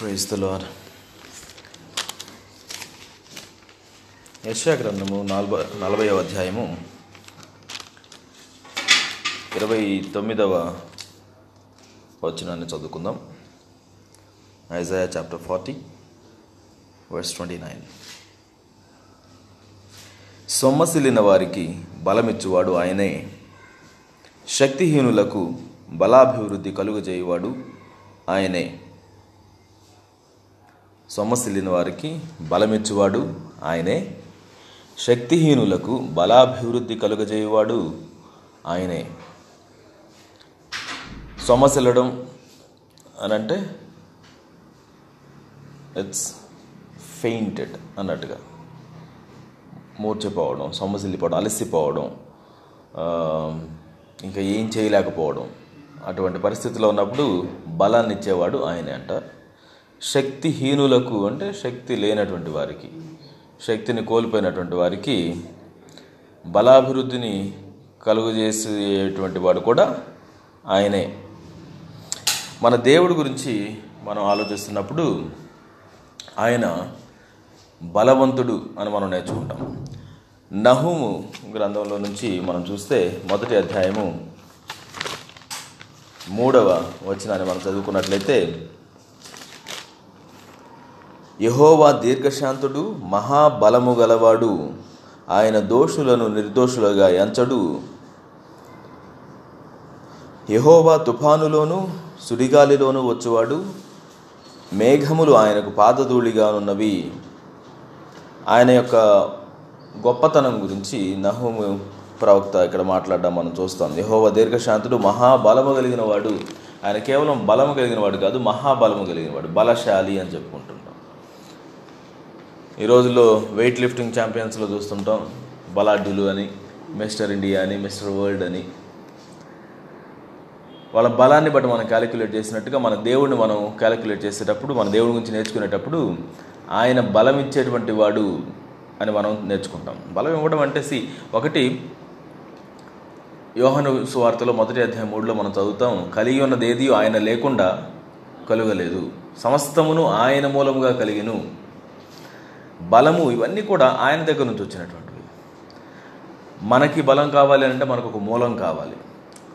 Praise the lord యశా గ్రంథము నలభై నలభైవ అధ్యాయము ఇరవై తొమ్మిదవ వచనాన్ని చదువుకుందాం. Isaiah chapter forty verse twenty nine సొమ్మసిల్లిన వారికి బలమిచ్చువాడు ఆయనే. శక్తిహీనులకు బలాభివృద్ధి కలుగజేయువాడు ఆయనే. సొమ్మసిల్లిన వారికి బలమిచ్చువాడు ఆయనే. శక్తిహీనులకు బలాభివృద్ధి కలుగజేయువాడు ఆయనే. సొమ్మసిల్లడం అని అంటే ఇట్స్ ఫెయింటెడ్ అన్నట్టుగా. మూర్చిపోవడం సొమ్మసిల్లిపోవడం అలసిపోవడం ఇంకా ఏం చేయలేకపోవడం అటువంటి పరిస్థితిలో ఉన్నప్పుడు బలాన్ని ఇచ్చేవాడు ఆయనే అంట. శక్తిహీనులకు అంటే శక్తి లేనటువంటి వారికి శక్తిని కోల్పోయినటువంటి వారికి బలాభివృద్ధిని కలుగజేసేటువంటి వాడు కూడా ఆయనే. మన దేవుడి గురించి మనం ఆలోచిస్తున్నప్పుడు ఆయన బలవంతుడు అని మనం నేర్చుకుంటాం. నహుము గ్రంథంలో నుంచి మనం చూస్తే మొదటి అధ్యాయము మూడవ వచనాన్ని మనం చదువుకున్నట్లయితే యహోవా దీర్ఘశాంతుడు మహాబలము గలవాడు. ఆయన దోషులను నిర్దోషులుగా ఎంచడు. యహోవా తుఫానులోను సుడిగాలిలోను వచ్చువాడు. మేఘములు ఆయనకు పాదధూళిగానున్నవి. ఆయన యొక్క గొప్పతనం గురించి నహోము ప్రవక్త ఇక్కడ మాట్లాడడం మనం చూస్తాం. యహోవ దీర్ఘశాంతుడు మహాబలము కలిగిన వాడు ఆయన కేవలం బలము కలిగిన వాడు కాదు మహాబలము కలిగిన వాడు బలశాలి అని చెప్పుకుంటున్నాడు ఈ రోజుల్లో వెయిట్ లిఫ్టింగ్ ఛాంపియన్స్లో చూస్తుంటాం. బలాఢ్యులు అని మిస్టర్ ఇండియా అని మిస్టర్ వరల్డ్ అని. వాళ్ళ బలాన్ని బట్టి మనం క్యాలిక్యులేట్ చేసినట్టుగా మన దేవుడిని మనం క్యాలిక్యులేట్ చేసేటప్పుడు మన దేవుడి గురించి నేర్చుకునేటప్పుడు ఆయన బలం ఇచ్చేటువంటి వాడు అని మనం నేర్చుకుంటాం. బలం ఇవ్వడం అంటే సి ఒకటి యోహను సువార్తలో మొదటి అధ్యాయం మూడులో మనం చదువుతాం కలిగి ఉన్నది ఏది? ఆయన లేకుండా కలుగలేదు. సమస్తమును ఆయన మూలముగా కలిగిను. బలము ఇవన్నీ కూడా ఆయన దగ్గర నుంచి వచ్చినటువంటివి. మనకి బలం కావాలి అంటే మనకు ఒక మూలం కావాలి.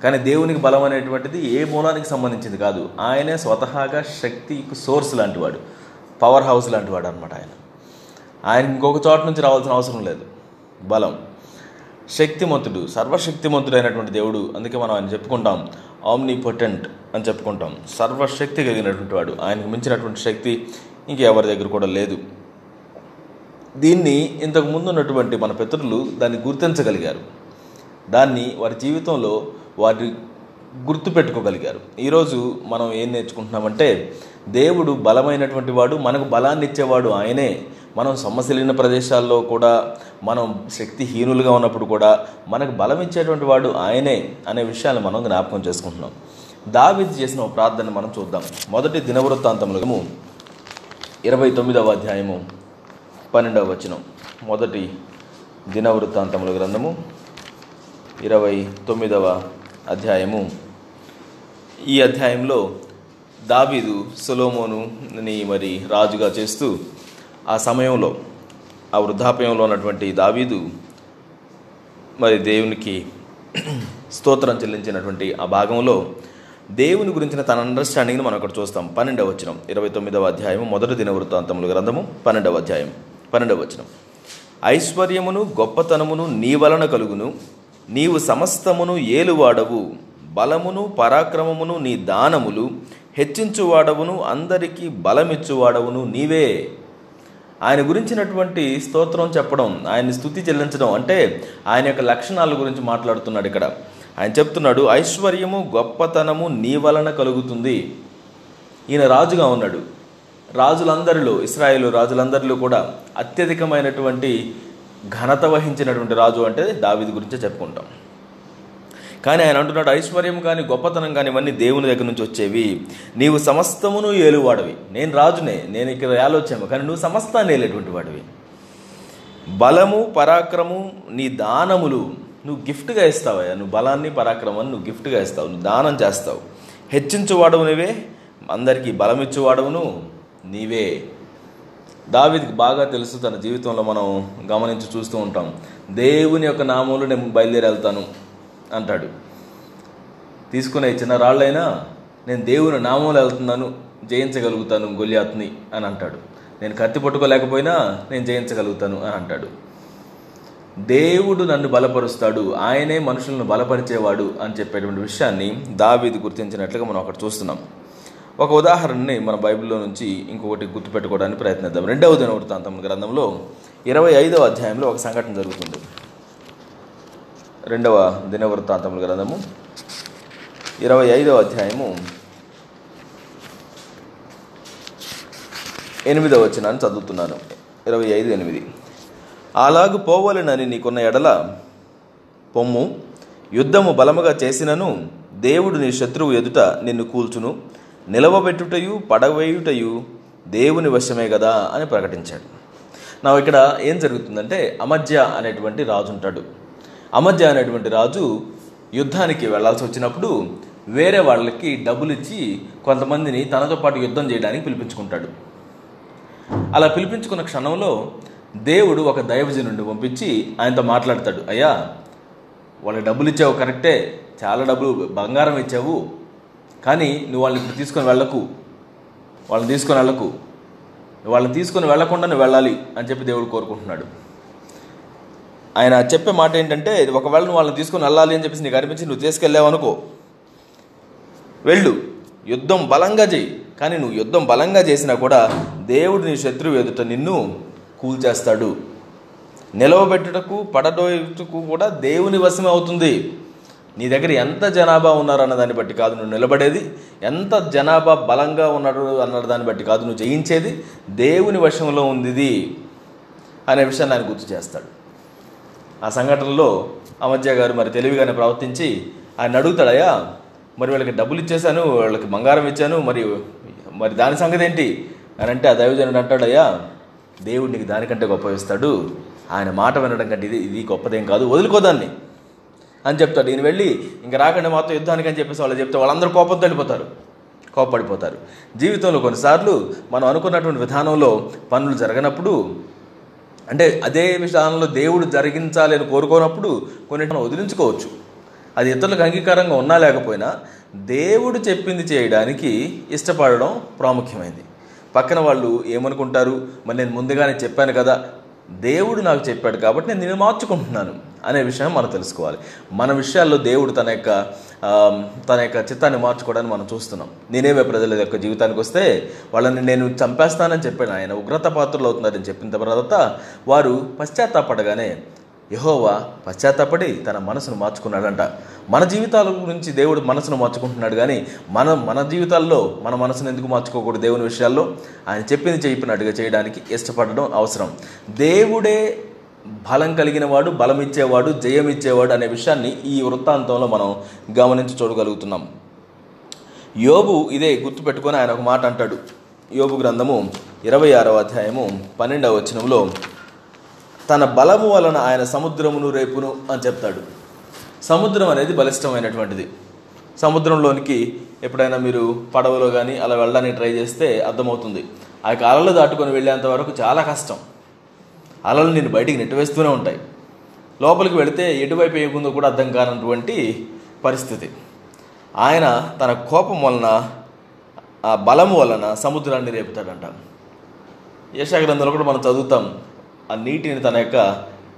కానీ దేవునికి బలం అనేటువంటిది ఏ మూలానికి సంబంధించింది కాదు. ఆయనే స్వతహాగా శక్తి సోర్స్ లాంటివాడు పవర్ హౌస్ లాంటివాడు అనమాట ఆయన. ఆయన ఇంకొక చోట నుంచి రావాల్సిన అవసరం లేదు. బలం. శక్తిమంతుడు సర్వశక్తిమంతుడు అయినటువంటి దేవుడు అందుకే మనం ఆయన చెప్పుకుంటాం ఆమ్నిపొటెంట్ అని చెప్పుకుంటాం. సర్వశక్తి కలిగినటువంటి వాడు. ఆయనకు మించినటువంటి శక్తి ఇంకెవరి దగ్గర కూడా లేదు. దీన్ని ఇంతకు ముందు ఉన్నటువంటి మన పితరులు దాన్ని గుర్తించగలిగారు. దాన్ని వారి జీవితంలో వారి గుర్తుపెట్టుకోగలిగారు ఈరోజు మనం ఏం నేర్చుకుంటున్నామంటే దేవుడు బలమైనటువంటి వాడు మనకు బలాన్ని ఇచ్చేవాడు ఆయనే. మనం సమస్యలైన ప్రదేశాల్లో కూడా మనం శక్తిహీనులుగా ఉన్నప్పుడు కూడా మనకు బలం ఇచ్చేటువంటి వాడు ఆయనే అనే విషయాన్ని మనం జ్ఞాపకం చేసుకుంటున్నాం. దావిది చేసిన ప్రార్థన మనం చూద్దాం. మొదటి దినవృత్తాంతములము ఇరవై తొమ్మిదవ అధ్యాయము. పన్నెండవ వచనం మొదటి దినవృత్తాంతముల గ్రంథము ఇరవై తొమ్మిదవ అధ్యాయము. ఈ అధ్యాయంలో దావీదు సొలోమోనుని మరి రాజుగా చేస్తూ ఆ సమయంలో ఆ వృద్ధాప్యంలో ఉన్నటువంటి దావీదు మరి దేవునికి స్తోత్రం చెల్లించినటువంటి ఆ భాగంలో దేవుని గురించిన తన అండర్స్టాండింగ్ని మనం అక్కడ చూస్తాం. పన్నెండవ వచనం ఇరవై తొమ్మిదవ అధ్యాయము మొదటి దిన వృత్తాంతముల గ్రంథము పన్నెండవ అధ్యాయం పన్నెండవ వచనం. ఐశ్వర్యమును గొప్పతనమును నీ వలన కలుగును. నీవు సమస్తమును ఏలువాడవు. బలమును పరాక్రమమును నీ దానములు. హెచ్చించువాడవును అందరికీ బలమిచ్చువాడవును నీవే. ఆయన గురించినటువంటి స్తోత్రం చెప్పడం ఆయన్ని స్థుతి చెల్లించడం అంటే ఆయన యొక్క లక్షణాల గురించి మాట్లాడుతున్నాడు ఇక్కడ. ఆయన చెప్తున్నాడు ఐశ్వర్యము గొప్పతనము నీ వలన కలుగుతుంది. ఈయన రాజుగా ఉన్నాడు. రాజులందరిలో ఇస్రాయేల్ రాజులందరిలో కూడా అత్యధికమైనటువంటి ఘనత వహించినటువంటి రాజు అంటే దావిది గురించే చెప్పుకుంటాం. కానీ ఆయన అంటున్నాడు ఐశ్వర్యం కానీ గొప్పతనం కానీ ఇవన్నీ దేవుని దగ్గర నుంచి వచ్చేవి. నీవు సమస్తమును ఏలువాడివి. నేను రాజునే నేను ఇక్కడ ఏలొచ్చాము కానీ నువ్వు సమస్తాన్ని ఏలేటువంటి వాడివి. బలము పరాక్రమం నీ దానములు నువ్వు గిఫ్ట్గా ఇస్తావయ్యా. నువ్వు బలాన్ని పరాక్రమాన్ని నువ్వు గిఫ్ట్గా ఇస్తావు. నువ్వు దానం చేస్తావు. హెచ్చించువాడవు నువ్వే అందరికీ బలమిచ్చువాడవును. నీవే. దావిదికి బాగా తెలుసు తన జీవితంలో మనం గమనించి చూస్తూ ఉంటాం. దేవుని యొక్క నామంలో నేను బయలుదేరి వెళ్తాను అంటాడు. తీసుకునే చిన్న రాళ్ళైనా నేను దేవుని నామంలో వెళ్తున్నాను జయించగలుగుతాను గొలియాత్ని అని అంటాడు. నేను కత్తి పట్టుకోలేకపోయినా నేను జయించగలుగుతాను అని అంటాడు. దేవుడు నన్ను బలపరుస్తాడు ఆయనే మనుషులను బలపరిచేవాడు అని చెప్పేటువంటి విషయాన్ని దావీది గుర్తించినట్లుగా మనం అక్కడ చూస్తున్నాం. ఒక ఉదాహరణని మన బైబిల్లో నుంచి ఇంకొకటి గుర్తుపెట్టుకోవడానికి ప్రయత్నిద్దాం. రెండవ దినవృత్తాంతం గ్రంథంలో ఇరవై ఐదవ అధ్యాయంలో ఒక సంఘటన జరుగుతుంది. రెండవ దినవృత్తాంతముల గ్రంథము. ఇరవై ఐదవ అధ్యాయము. ఎనిమిదవ వచనాన్ని చదువుతున్నాను. ఇరవై ఐదు ఎనిమిది. అలాగు పోవలనని నీకున్న ఎడల పొమ్ము యుద్ధము బలముగా చేసినను దేవుడు నీ శత్రువు ఎదుట నిన్ను కూల్చును. నిలవబెట్టుటయు పడవేయుటయు దేవుని వశమే కదా అని ప్రకటించాడు. నా ఇక్కడ ఏం జరుగుతుందంటే అమధ్య అనేటువంటి రాజు ఉంటాడు. అమధ్య అనేటువంటి రాజు యుద్ధానికి వెళ్ళాల్సి వచ్చినప్పుడు వేరే వాళ్ళకి డబ్బులు ఇచ్చి కొంతమందిని తనతో పాటు యుద్ధం చేయడానికి పిలిపించుకుంటాడు. అలా పిలిపించుకున్న క్షణంలో దేవుడు ఒక దైవజనుడిని పంపించి ఆయనతో మాట్లాడతాడు. అయ్యా వాళ్ళకి డబ్బులు ఇచ్చావు కరెక్టే చాలా డబ్బులు బంగారం ఇచ్చావు కానీ నువ్వు వాళ్ళని ఇప్పుడు తీసుకొని వెళ్ళకు. వాళ్ళని తీసుకొని వెళ్ళకు. వాళ్ళని తీసుకొని వెళ్ళకుండా నువ్వు వెళ్ళాలి అని చెప్పి దేవుడు కోరుకుంటున్నాడు. ఆయన చెప్పే మాట ఏంటంటే ఒకవేళ నువ్వు వాళ్ళని తీసుకొని వెళ్ళాలి అని చెప్పేసి నీకు అనిపించి నువ్వు తీసుకెళ్ళావు అనుకో. వెళ్ళు. యుద్ధం బలంగా చేయి. కానీ నువ్వు యుద్ధం బలంగా చేసినా కూడా దేవుడు నీ శత్రువు ఎదుట నిన్ను కూల్చేస్తాడు. నిలవబెట్టుటకు పడదోయుటకు కూడా దేవుని వశమే అవుతుంది. నీ దగ్గర ఎంత జనాభా ఉన్నారు అన్న దాన్ని బట్టి కాదు నువ్వు నిలబడేది. ఎంత జనాభా బలంగా ఉన్నాడు అన్న దాన్ని బట్టి కాదు నువ్వు జయించేది. దేవుని వశంలో ఉంది ఇది అనే విషయాన్ని ఆయన గుర్తు చేస్తాడు. ఆ సంఘటనలో అమధ్య గారు మరి తెలివిగానే ప్రవర్తించి ఆయన అడుగుతాడయ్యా మరి వీళ్ళకి డబ్బులు ఇచ్చేశాను వాళ్ళకి బంగారం ఇచ్చాను మరి మరి దాని సంగతి ఏంటి అని అంటే ఆ దైవజనుడు అంటాడయ్యా దేవుడు నీకు దానికంటే గొప్ప ఇస్తాడు. ఆయన మాట వినడం కంటే ఇది ఇది గొప్పదేం కాదు. వదులుకోదాన్ని అని చెప్తాడు. నేను వెళ్ళి ఇంకా రాకుండా మాతో యుద్ధానికి అని చెప్పేసి వాళ్ళు చెప్తే వాళ్ళందరూ కోపంతో వెళ్ళిపోతారు. కోపపడిపోతారు. జీవితంలో కొన్నిసార్లు మనం అనుకున్నటువంటి విధానంలో పనులు జరగనప్పుడు అంటే అదే విధానంలో దేవుడు జరిగించాలి అని కోరుకోనప్పుడు కొన్నిటిని వదిలించుకోవచ్చు. అది ఇతరులకు అంగీకారంగా ఉన్నా లేకపోయినా దేవుడు చెప్పింది చేయడానికి ఇష్టపడడం ప్రాముఖ్యమైంది. పక్కన వాళ్ళు ఏమనుకుంటారు? మరి నేను ముందుగానే చెప్పాను కదా దేవుడు నాకు చెప్పాడు కాబట్టి నేను నేను మార్చుకుంటున్నాను అనే విషయం మనం తెలుసుకోవాలి. మన విషయాల్లో దేవుడు తన యొక్క తన యొక్క చిత్తాన్ని మార్చుకోవడానికి మనం చూస్తున్నాం. నేనేవే ప్రజల యొక్క జీవితానికి వస్తే వాళ్ళని నేను చంపేస్తానని చెప్పాను ఆయన. ఉగ్రత పాత్రలు అవుతున్నారని చెప్పిన తర్వాత వారు పశ్చాత్తాపడగానే యహోవా పశ్చాత్తాపడి తన మనసును మార్చుకున్నాడంట. మన జీవితాల గురించి దేవుడు మనసును మార్చుకుంటున్నాడు కానీ మన మన జీవితాల్లో మన మనసును ఎందుకు మార్చుకోకూడదు దేవుని విషయాల్లో? ఆయన చెప్పింది చెప్పినట్టుగా చేయడానికి ఇష్టపడడం అవసరం. దేవుడే బలం కలిగిన వాడు బలం ఇచ్చేవాడు జయం ఇచ్చేవాడు అనే విషయాన్ని ఈ వృత్తాంతంలో మనం గమనించి చూడగలుగుతున్నాం. యోబు ఇదే గుర్తుపెట్టుకొని ఆయన ఒక మాట అంటాడు. యోబు గ్రంథము ఇరవై ఆరవ అధ్యాయము పన్నెండవ వచనంలో తన బలము వలన ఆయన సముద్రమును రేపును అని చెప్తాడు. సముద్రం అనేది బలిష్టమైనటువంటిది. సముద్రంలోనికి ఎప్పుడైనా మీరు పడవలో కానీ అలా వెళ్ళడానికి ట్రై చేస్తే అర్థమవుతుంది. ఆ యొక్క అలలు దాటుకొని వెళ్ళేంత వరకు చాలా కష్టం. అలలు నేను బయటికి నెట్టివేస్తూనే ఉంటాయి. లోపలికి వెళితే ఎటువైపు వేయకుందో కూడా అర్థం కానటువంటి పరిస్థితి. ఆయన తన కోపం వలన ఆ బలం వలన సముద్రాన్ని రేపుతాడంట. యశాగ్రంథంలో కూడా మనం చదువుతాం ఆ నీటిని తన యొక్క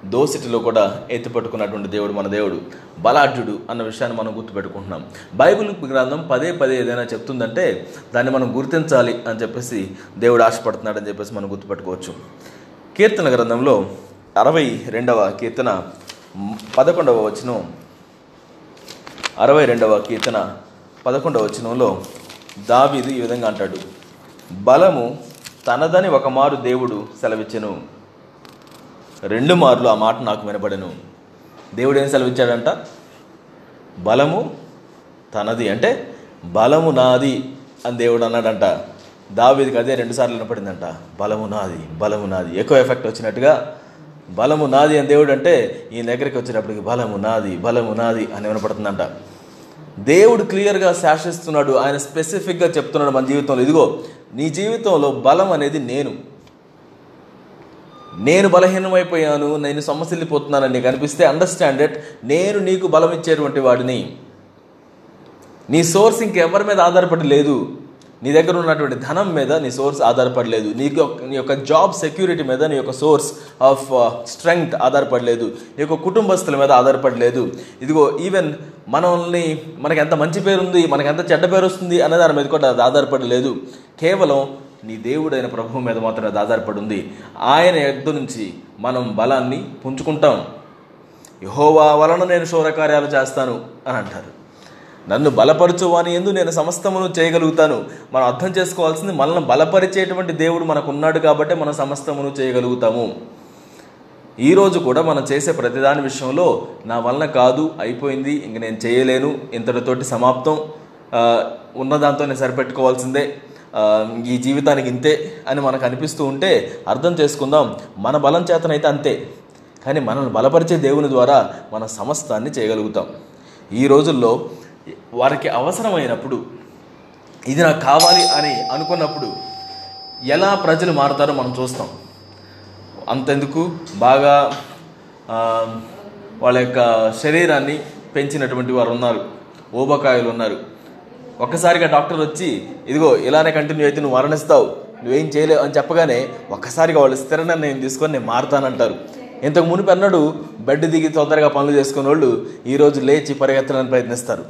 దోసిటిలో కూడా ఎత్తిపట్టుకున్నటువంటి దేవుడు మన దేవుడు బలాఢ్యుడు అన్న విషయాన్ని మనం గుర్తుపెట్టుకుంటున్నాం. బైబిల్ గ్రంథం పదే పదే ఏదైనా చెప్తుందంటే దాన్ని మనం గుర్తించాలి అని చెప్పేసి దేవుడు ఆశపడుతున్నాడని చెప్పేసి మనం గుర్తుపెట్టుకోవచ్చు. కీర్తన గ్రంథంలో అరవై రెండవ కీర్తన పదకొండవ వచనం అరవై రెండవ కీర్తన పదకొండవ వచనంలో దావీదు ఈ విధంగా అంటాడు బలము తనదని ఒకమారు దేవుడు సెలవిచ్చెను. రెండు మార్లు ఆ మాట నాకు వినబడను. దేవుడు ఏం సెలవిచ్చాడంట? బలము తనది. అంటే బలము నాది అని దేవుడు అన్నాడంట. దావీదికి అదే రెండుసార్లు వినపడిందంట. బలము నాది బలము నాది. ఎక్కువ ఎఫెక్ట్ వచ్చినట్టుగా బలము నాది అని దేవుడు అంటే ఈ దగ్గరికి వచ్చేటప్పటికి బలము నాది బలము నాది అని వినపడుతుందంట. దేవుడు క్లియర్గా శాసిస్తున్నాడు. ఆయన స్పెసిఫిక్గా చెప్తున్నాడు మన జీవితంలో. ఇదిగో నీ జీవితంలో బలం అనేది నేను. నేను బలహీనమైపోయాను నేను సమస్యలిపోతున్నానని నీకు అనిపిస్తే అండర్స్టాండ్ ఇట్ నేను నీకు బలం ఇచ్చేటువంటి వాడిని. నీ సోర్స్ ఇంకెవరి మీద ఆధారపడి లేదు. నీ దగ్గర ఉన్నటువంటి ధనం మీద నీ సోర్స్ ఆధారపడలేదు. నీకు నీ యొక్క జాబ్ సెక్యూరిటీ మీద నీ యొక్క సోర్స్ ఆఫ్ స్ట్రెంగ్త్ ఆధారపడలేదు. నీ యొక్క కుటుంబస్తుల మీద ఆధారపడలేదు. ఇదిగో ఈవెన్ మనల్ని మనకి ఎంత మంచి పేరు ఉంది మనకి ఎంత చెడ్డ పేరు వస్తుంది అనే దాని మీద కూడా అది ఆధారపడలేదు. కేవలం నీ దేవుడైన ప్రభువు మీద మాత్రమే ఆధారపడి ఉంది ఆయన ఎద్దు నుంచి మనం బలాన్ని పుంజుకుంటాం. యహోవా వలన నేను శౌరకార్యాలు చేస్తాను అని అంటారు. నన్ను బలపరచువాని ఎందు నేను సమస్తమును చేయగలుగుతాను. మనం అర్థం చేసుకోవాల్సింది మనల్ని బలపరిచేటువంటి దేవుడు మనకు ఉన్నాడు కాబట్టి మనం సమస్తమును చేయగలుగుతాము. ఈరోజు కూడా మనం చేసే ప్రతిదాని విషయంలో నా వలన కాదు అయిపోయింది ఇంక నేను చేయలేను ఇంతటితోటి సమాప్తం. ఉన్న దాంతో నేను సరిపెట్టుకోవాల్సిందే. ఈ జీవితానికి ఇంతే అని మనకు అనిపిస్తూ ఉంటే అర్థం చేసుకుందాం. మన బలం చేతనైతే అంతే. కానీ మనల్ని బలపరిచే దేవుని ద్వారా మన సమస్తాన్ని చేయగలుగుతాం. ఈ రోజుల్లో వారికి అవసరమైనప్పుడు ఇది నాకు కావాలి అని అనుకున్నప్పుడు ఎలా ప్రజలు మారుతారో మనం చూస్తాం. అంతెందుకు? బాగా వాళ్ళ యొక్క శరీరాన్ని పెంచినటువంటి వారు ఉన్నారు. ఓబకాయలు ఉన్నారు. ఒక్కసారిగా డాక్టర్ వచ్చి ఇదిగో ఇలానే కంటిన్యూ అయితే నువ్వు మరణిస్తావు. నువ్వేం చేయలేవు అని చెప్పగానే ఒక్కసారిగా వాళ్ళు స్థిర నిర్ణయం తీసుకొని నేను మారుతానంటారు. ఇంతకు మునుపు అన్నాడు బెడ్ దిగి తొందరగా పనులు చేసుకునే వాళ్ళు ఈరోజు లేచి పరిగెత్తడానికి ప్రయత్నిస్తారు.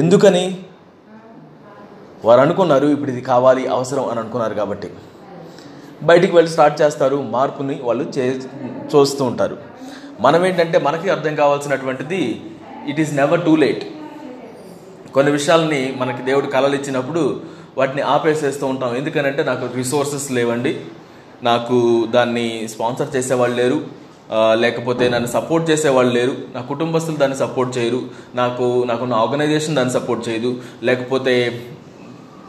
ఎందుకని? వారు అనుకున్నారు ఇప్పుడు ఇది కావాలి అవసరం అని అనుకున్నారు కాబట్టి. బయటికి వెళ్ళి స్టార్ట్ చేస్తారు మార్పుని వాళ్ళు చే చూస్తూ ఉంటారు. మనం ఏంటంటే మనకి అర్థం కావాల్సినటువంటిది it is never too late. కొన్ని విషయాలని మనకి దేవుడు కళలు ఇచ్చినప్పుడు వాటిని ఆపేసేస్తూ ఉంటాం. ఎందుకనంటే నాకు రిసోర్సెస్ లేవండి. నాకు దాన్ని స్పాన్సర్ చేసేవాళ్ళు లేరు. లేకపోతే నన్ను సపోర్ట్ చేసేవాళ్ళు లేరు. నా కుటుంబస్తులు దాన్ని సపోర్ట్ చేయరు. నాకు నాకున్న ఆర్గనైజేషన్ దాన్ని సపోర్ట్ చేయదు. లేకపోతే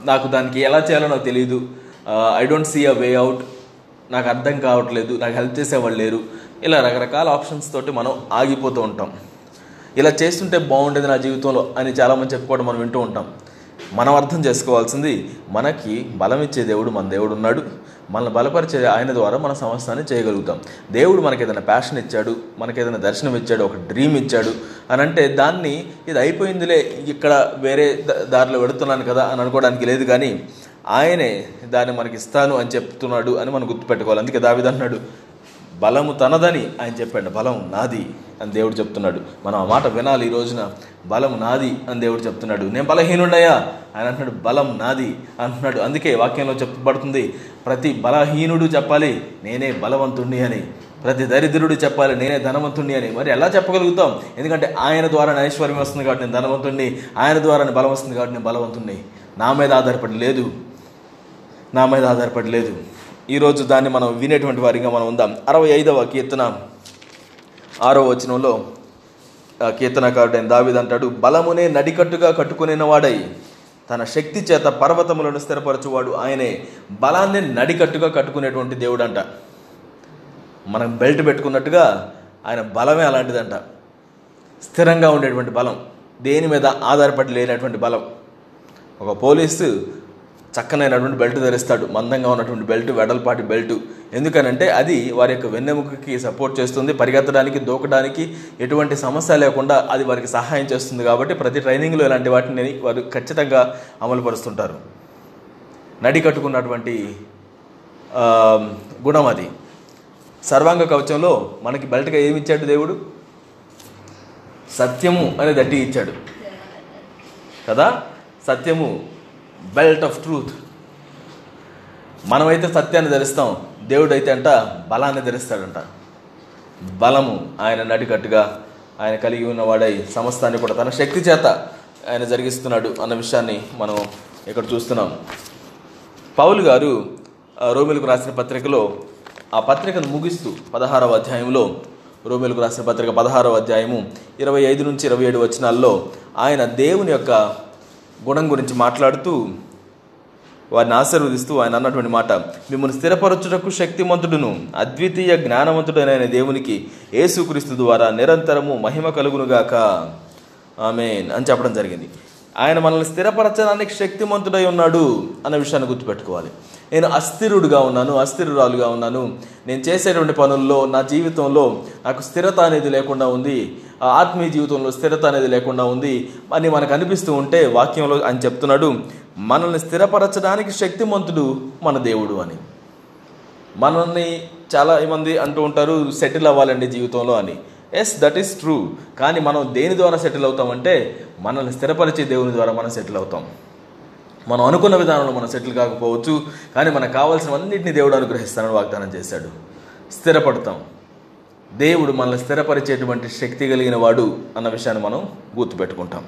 నాకు దానికి ఎలా చేయాలో నాకు తెలియదు I don't see a way out నాకు అర్థం కావట్లేదు. నాకు హెల్ప్ చేసేవాళ్ళు లేరు. ఇలా రకరకాల ఆప్షన్స్ తోటి మనం ఆగిపోతూ ఉంటాం. ఇలా చేస్తుంటే బాగుండేది నా జీవితంలో అని చాలామంది చెప్పుకోవడం మనం వింటూ ఉంటాం. మనం అర్థం చేసుకోవాల్సింది మనకి బలం ఇచ్చే దేవుడు మన దేవుడు ఉన్నాడు. మనల్ని బలపరిచే ఆయన ద్వారా మన సమస్తాన్ని చేయగలుగుతాం. దేవుడు మనకి ఏదైనా ప్యాషన్ ఇచ్చాడు మనకి ఏదైనా దర్శనం ఇచ్చాడు ఒక డ్రీమ్ ఇచ్చాడు అని అంటే దాన్ని ఇది అయిపోయిందిలే ఇక్కడ వేరే దారిలో పెడుతున్నాను కదా అని అనుకోవడానికి లేదు కానీ ఆయనే దాన్ని మనకి ఇస్తాను అని చెప్తున్నాడు అని మనం గుర్తుపెట్టుకోవాలి. అందుకే దావిదంటన్నాడు బలము తనదని ఆయన చెప్పాడు బలం నాది అని దేవుడు చెప్తున్నాడు. మనం ఆ మాట వినాలి ఈ రోజున బలం నాది అని దేవుడు చెప్తున్నాడు. నేను బలహీనుడయ్యా ఆయన అంటున్నాడు బలం నాది అంటున్నాడు. అందుకే వాక్యంలో చెప్పబడుతుంది ప్రతి బలహీనుడు చెప్పాలి నేనే బలవంతుణ్ణి అని. ప్రతి దరిద్రుడు చెప్పాలి నేనే ధనవంతుణ్ణి అని. మరి ఎలా చెప్పగలుగుతాం? ఎందుకంటే ఆయన ద్వారానే ఐశ్వర్యం వస్తుంది కాబట్టి నేను ధనవంతుణ్ణి ఆయన ద్వారానే బలం వస్తుంది కాబట్టి నేను బలవంతుణ్ణి. నా మీద ఆధారపడి లేదు. నా మీద ఆధారపడి లేదు. ఈరోజు దాన్ని మనం వినేటువంటి వారిగా మనం ఉందాం. అరవై ఐదవ కీర్తన ఆరో వచనంలో ఆ కీర్తనకారుడైన దావిది అంటాడు బలమునే నడికట్టుగా కట్టుకునే వాడై తన శక్తి చేత పర్వతములను స్థిరపరచువాడు ఆయనే. బలాన్ని నడికట్టుగా కట్టుకునేటువంటి దేవుడు అంట మనం బెల్ట్ పెట్టుకున్నట్టుగా ఆయన బలమే అలాంటిదంట. స్థిరంగా ఉండేటువంటి బలం దేని మీద ఆధారపడి లేనటువంటి బలం. ఒక పోలీసు చక్కనైనటువంటి బెల్ట్ ధరిస్తాడు మందంగా ఉన్నటువంటి బెల్ట్ వెడల్పాటి బెల్ట్. ఎందుకనంటే అది వారి యొక్క వెన్నెముకకి సపోర్ట్ చేస్తుంది పరిగెత్తడానికి దూకడానికి ఎటువంటి సమస్య లేకుండా అది వారికి సహాయం చేస్తుంది కాబట్టి ప్రతి ట్రైనింగ్లో ఇలాంటి వాటిని వారు ఖచ్చితంగా అమలు పరుస్తుంటారు. నడి కట్టుకున్నటువంటి గుణం అది. సర్వాంగ కవచంలో మనకి బెల్ట్గా ఏమి ఇచ్చాడు దేవుడు? సత్యము అనే దట్టి ఇచ్చాడు. కదా? సత్యము బెల్ట్ ఆఫ్ ట్రూత్. మనమైతే సత్యాన్ని ధరిస్తాం. దేవుడు అయితే అంట బలాన్ని ధరిస్తాడంట. బలము ఆయన నడికట్టుగా ఆయన కలిగి ఉన్నవాడై సమస్తాన్ని కూడా తన శక్తి చేత ఆయన జరిగిస్తున్నాడు అన్న విషయాన్ని మనం ఇక్కడ చూస్తున్నాం. పౌలు గారు రోమిలకు రాసిన పత్రికలో ఆ పత్రికను ముగిస్తూ పదహారవ అధ్యాయంలో రోమిలకు రాసిన పత్రిక పదహారవ అధ్యాయము ఇరవై ఐదు నుంచి ఇరవై ఏడు వచనాల్లో ఆయన దేవుని యొక్క గుణం గురించి మాట్లాడుతూ వారిని ఆశీర్వదిస్తూ ఆయన అన్నటువంటి మాట మిమ్మల్ని స్థిరపరచుటకు శక్తిమంతుడును అద్వితీయ జ్ఞానవంతుడైన దేవునికి యేసుక్రీస్తు ద్వారా నిరంతరము మహిమ కలుగునుగాక. ఆమెన్. అని చెప్పడం జరిగింది. ఆయన మనల్ని స్థిరపరచడానికి శక్తిమంతుడై ఉన్నాడు అన్న విషయాన్ని గుర్తుపెట్టుకోవాలి. నేను అస్థిరుడుగా ఉన్నాను అస్థిరురాలుగా ఉన్నాను. నేను చేసేటువంటి పనుల్లో నా జీవితంలో నాకు స్థిరత అనేది లేకుండా ఉంది. ఆత్మీయ జీవితంలో స్థిరత అనేది లేకుండా ఉంది అని మనకు అనిపిస్తూ ఉంటే వాక్యంలో అని చెప్తున్నాడు మనల్ని స్థిరపరచడానికి శక్తిమంతుడు మన దేవుడు అని. మనల్ని చాలా మంది అంటూ ఉంటారు సెటిల్ అవ్వాలండి జీవితంలో అని. ఎస్ దట్ ఈస్ ట్రూ కానీ మనం దేని ద్వారా సెటిల్ అవుతామంటే మనల్ని స్థిరపరిచే దేవుని ద్వారా మనం సెటిల్ అవుతాం. మనం అనుకున్న విధానంలో మనం సెటిల్ కాకపోవచ్చు కానీ మనకు కావాల్సినవన్నింటినీ దేవుడు అనుగ్రహిస్తానని వాగ్దానం చేశాడు. స్థిరపడతాం. దేవుడు మనల్ని స్థిరపరిచేటువంటి శక్తి కలిగిన వాడు అన్న విషయాన్ని మనం గుర్తుపెట్టుకుంటాం.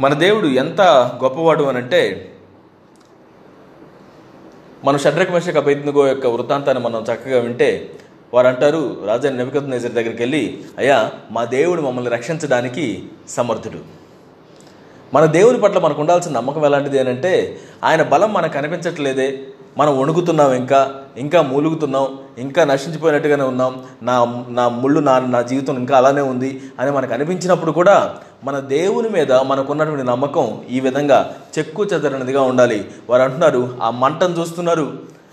మన దేవుడు ఎంత గొప్పవాడు అని అంటే మన షడ్రక్ మెషక్ అభ్యర్థిగో యొక్క వృత్తాంతాన్ని మనం చక్కగా వింటే వారు అంటారు రాజా నెబద్ నేజర్ దగ్గరికి వెళ్ళి అయ్యా మా దేవుడు మమ్మల్ని రక్షించడానికి సమర్థుడు. మన దేవుని పట్ల మనకు ఉండాల్సిన నమ్మకం ఎలాంటిది అని అంటే ఆయన బలం మనకు కనిపించట్లేదే మనం వణుకుతున్నాం ఇంకా ఇంకా మూలుగుతున్నాం ఇంకా నశించిపోయినట్టుగానే ఉన్నాం. నా నా ముళ్ళు నా నా జీవితం ఇంకా అలానే ఉంది అని మనకు అనిపించినప్పుడు కూడా మన దేవుని మీద మనకున్నటువంటి నమ్మకం ఈ విధంగా చెక్కు చెదరనిదిగా ఉండాలి. వారు అంటున్నారు ఆ మంటను చూస్తున్నారు.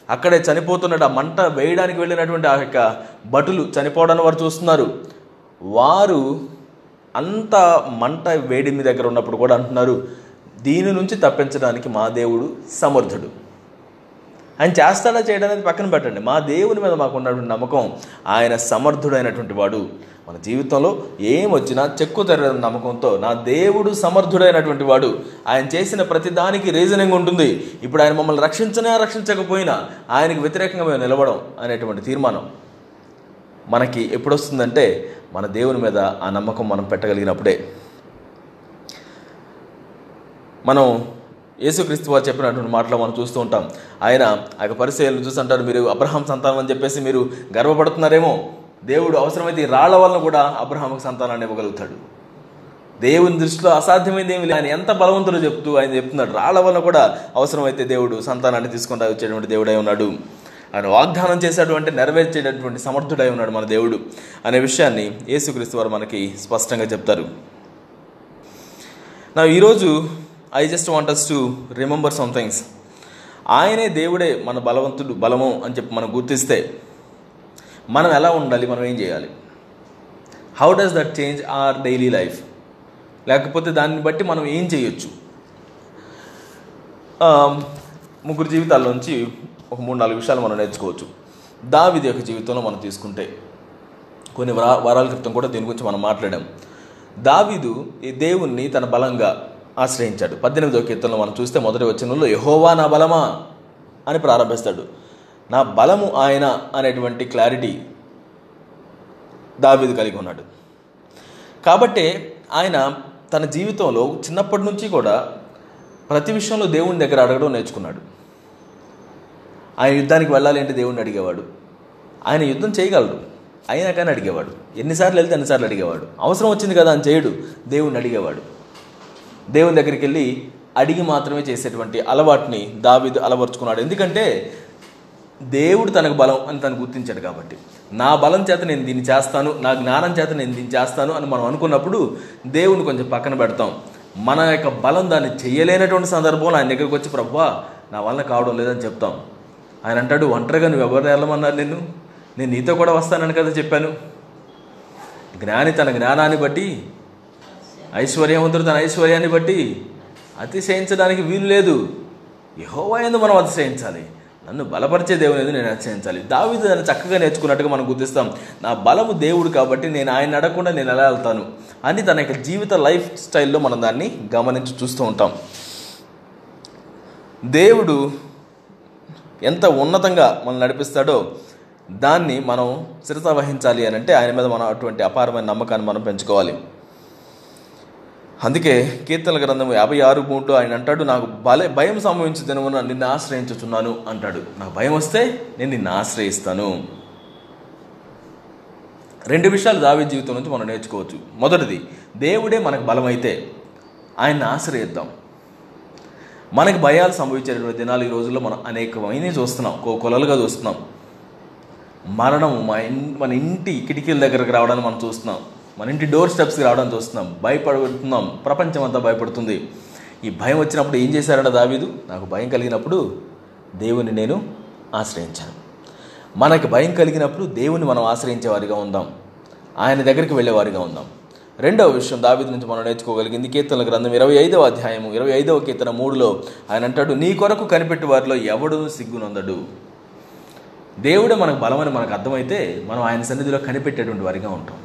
అక్కడే చనిపోతున్నట్టు ఆ మంట వేయడానికి వెళ్ళినటువంటి ఆ యొక్క భటులు చనిపోవడానికి వారు చూస్తున్నారు. వారు అంత మంట వేడి మీ దగ్గర ఉన్నప్పుడు కూడా అంటున్నారు దీని నుంచి తప్పించడానికి మా దేవుడు సమర్థుడు. ఆయన చేస్తాడా చేయడానికి పక్కన పెట్టండి. మా దేవుని మీద మాకు ఉన్నటువంటి నమ్మకం ఆయన సమర్థుడైనటువంటి వాడు. మన జీవితంలో ఏం వచ్చినా చెక్కు తెరడం నమ్మకంతో నా దేవుడు సమర్థుడైనటువంటి వాడు. ఆయన చేసిన ప్రతి దానికి రీజనింగ్ ఉంటుంది. ఇప్పుడు ఆయన మమ్మల్ని రక్షించినా రక్షించకపోయినా ఆయనకు వ్యతిరేకంగా మేము నిలవడం అనేటువంటి తీర్మానం. మనకి ఎప్పుడొస్తుందంటే మన దేవుని మీద ఆ నమ్మకం మనం పెట్టగలిగినప్పుడే. మనం యేసుక్రీస్తు వారు చెప్పినటువంటి మాటలు మనం చూస్తూ ఉంటాం. ఆయన ఆ యొక్క పరిచయాలను చూసి అంటారు మీరు అబ్రహాం సంతానం అని చెప్పేసి మీరు గర్వపడుతున్నారేమో? దేవుడు అవసరమైతే ఈ రాళ్ళ వలన కూడా అబ్రహాంకు సంతానాన్ని ఇవ్వగలుగుతాడు. దేవుని దృష్టిలో అసాధ్యమైంది ఏమి లేదు. ఆయన ఎంత బలవంతుడో చెప్తూ ఆయన చెప్తున్నాడు. రాళ్ళ వలన కూడా అవసరమైతే దేవుడు సంతానాన్ని తీసుకొని వచ్చేటువంటి దేవుడై ఉన్నాడు. ఆయన వాగ్దానం చేశాడు అంటే నెరవేర్చేటటువంటి సమర్థుడై ఉన్నాడు మన దేవుడు అనే విషయాన్ని యేసుక్రీస్తు వారు మనకి స్పష్టంగా చెప్తారు. నా ఈరోజు I just want us to remember some things ఆయనే దేవుడే మన బలవంతుడు బలము అని చెప్పి మనం గుర్తిస్తే మనం ఎలా ఉండాలి మనం ఏం చేయాలి? How does that change our daily life లేకపోతే దాన్ని బట్టి మనం ఏం చేయొచ్చు? ముగ్గురు జీవితాల్లోంచి ఒక మూడు నాలుగు విషయాలు మనం నేర్చుకోవచ్చు. దావిది యొక్క జీవితంలో మనం తీసుకుంటే కొన్ని వరా వారాల క్రితం కూడా దీని గురించి మనం మాట్లాడాం. దావీదు ఈ దేవుణ్ణి తన బలంగా ఆశ్రయించాడు. పద్దెనిమిదో కీర్తనలో మనం చూస్తే మొదటి వచనంలో యహోవా నా బలమా? అని ప్రారంభిస్తాడు. నా బలము ఆయన అనేటువంటి క్లారిటీ దావీదు కలిగి ఉన్నాడు. కాబట్టే ఆయన తన జీవితంలో చిన్నప్పటి నుంచి కూడా ప్రతి విషయంలో దేవుని దగ్గర అడగడం నేర్చుకున్నాడు. ఆయన యుద్ధానికి వెళ్ళాలి అంటే దేవుణ్ణి అడిగేవాడు. ఆయన యుద్ధం చేయగలడు. అయినా కానీ అడిగేవాడు. ఎన్నిసార్లు వెళ్తే ఎన్నిసార్లు అడిగేవాడు. అవసరం వచ్చింది కదా అని చేయడు. దేవుణ్ణి అడిగేవాడు. దేవుని దగ్గరికి వెళ్ళి అడిగి మాత్రమే చేసేటువంటి అలవాటుని దావీదు అలవరుచుకున్నాడు. ఎందుకంటే దేవుడు తనకు బలం అని తను గుర్తించాడు కాబట్టి. నా బలం చేత నేను దీన్ని చేస్తాను నా జ్ఞానం చేత నేను దీన్ని చేస్తాను అని మనం అనుకున్నప్పుడు దేవుని కొంచెం పక్కన పెడతాం. మన యొక్క బలం దాన్ని చేయలేనటువంటి సందర్భంలో ఆయన దగ్గరికి వచ్చి ప్రభా నా వల్ల కావడం లేదని చెప్తాం. ఆయన అంటాడు ఒంటరిగా నువ్వు ఎవరు వెళ్ళమన్నారు నిన్ను? నేను నీతో కూడా వస్తానని కదా చెప్పాను. జ్ఞాని తన జ్ఞానాన్ని బట్టి ఐశ్వర్యవంతుడు తన ఐశ్వర్యాన్ని బట్టి. అతిశయించడానికి వీలు లేదు. యహోవా ఎందు మనం అతిశయించాలి. నన్ను బలపరిచే దేవుని ఎందు నేను అతిశయించాలి. దావిది నన్ను చక్కగా నేర్చుకున్నట్టుగా మనం గుర్తిస్తాం. నా బలము దేవుడు కాబట్టి నేను ఆయన నడకుండా నేను ఎలా వెళ్తాను? అని తన యొక్క జీవిత లైఫ్ స్టైల్లో మనం దాన్ని గమనించి చూస్తూ ఉంటాం. దేవుడు ఎంత ఉన్నతంగా మనం నడిపిస్తాడో దాన్ని మనం శిరస వహించాలి అని అంటే ఆయన మీద మనం అటువంటి అపారమైన నమ్మకాన్ని మనం పెంచుకోవాలి. అందుకే కీర్తన గ్రంథం యాభై ఆరు మూడు ఆయన అంటాడు నాకు బల భయం సంభవించు దినమున నిన్ను ఆశ్రయించుచున్నాను అంటాడు. నాకు భయం వస్తే నేను నిన్ను ఆశ్రయిస్తాను. రెండు విషయాలు దావి జీవితం నుంచి మనం నేర్చుకోవచ్చు. మొదటిది దేవుడే మనకు బలమైతే ఆయన్ని ఆశ్రయిద్దాం. మనకి భయాలు సంభవించేటువంటి దినాలు ఈ రోజుల్లో మనం అనేకమైనవి చూస్తున్నాం. కో కొలలుగా చూస్తున్నాం. మరణం మా ఇన్ మన ఇంటి కిటికీల దగ్గరకు రావడాన్ని మనం చూస్తున్నాం. మన ఇంటి డోర్ స్టెప్స్కి రావడం చూస్తున్నాం. భయపడుతున్నాం. ప్రపంచం అంతా భయపడుతుంది. ఈ భయం వచ్చినప్పుడు ఏం చేశారట దావీదు? నాకు భయం కలిగినప్పుడు దేవుని నేను ఆశ్రయించాను. మనకి భయం కలిగినప్పుడు దేవుని మనం ఆశ్రయించేవారిగా ఉందాం. ఆయన దగ్గరికి వెళ్ళేవారిగా ఉందాం. రెండవ విషయం దావీదు నుంచి మనం నేర్చుకోగలిగింది కీర్తనల గ్రంథం ఇరవై ఐదవ అధ్యాయము ఇరవై ఐదవ కీర్తన మూడులో ఆయన అంటాడు నీ కొరకు కనిపెట్టి వారిలో ఎవడు సిగ్గునందడు. దేవుడే మనకు బలమని మనకు అర్థమైతే మనం ఆయన సన్నిధిలో కనిపెట్టేటువంటి వారిగా ఉంటాం.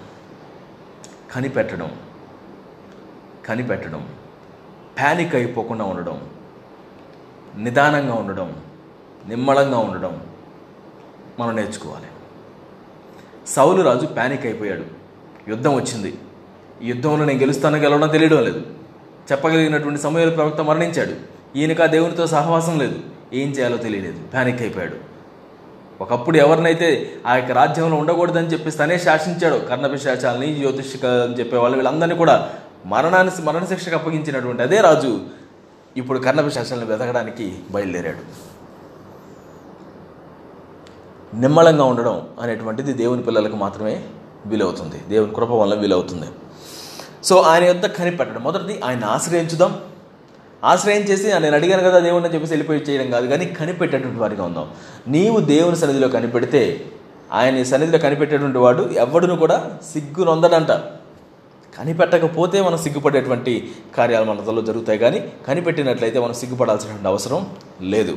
కనిపెట్టడం కనిపెట్టడం ప్యానిక్ అయిపోకుండా ఉండడం నిదానంగా ఉండడం నిమ్మళంగా ఉండడం మనం నేర్చుకోవాలి. సౌలు రాజు ప్యానిక్ అయిపోయాడు. యుద్ధం వచ్చింది. ఈ యుద్ధంలో నేను గెలుస్తానో గెలవడం తెలియడం లేదు. చెప్పగలిగినటువంటి సమయంలో ప్రవక్త మరణించాడు. ఈయనకు ఆ దేవునితో సహవాసం లేదు. ఏం చేయాలో తెలియలేదు. ప్యానిక్ అయిపోయాడు. ఒకప్పుడు ఎవరినైతే ఆ యొక్క రాజ్యంలో ఉండకూడదని చెప్పి తనే శాసించాడు కర్ణపిశాచాలని జ్యోతిషిక అని చెప్పేవాళ్ళు వీళ్ళందరినీ కూడా మరణాన్ని మరణశిక్షకు అప్పగించినటువంటి అదే రాజు ఇప్పుడు కర్ణపిశాచాలను వెతకడానికి బయలుదేరాడు. నిమ్మళంగా ఉండడం అనేటువంటిది దేవుని పిల్లలకు మాత్రమే వీలవుతుంది. దేవుని కృప వల్ల వీలవుతుంది. సో ఆయన యొద్ద కనిపెట్టడం. మొదటిది ఆయన ఆశ్రయించుదాం. ఆశ్రయం చేసి నేను అడిగాను కదా దేవుని అని చెప్పేసి వెళ్ళిపోయి చేయడం కాదు. కానీ కనిపెట్టేటువంటి వారిగా ఉందాం నీవు దేవుని సన్నిధిలో కనిపెడితే ఆయన సన్నిధిలో కనిపెట్టేటువంటి వాడు ఎవడును కూడా సిగ్గు నొందడంట. కనిపెట్టకపోతే మనం సిగ్గుపడేటువంటి కార్యాలు మనలో జరుగుతాయి. కానీ కనిపెట్టినట్లయితే మనం సిగ్గుపడాల్సినటువంటి అవసరం లేదు.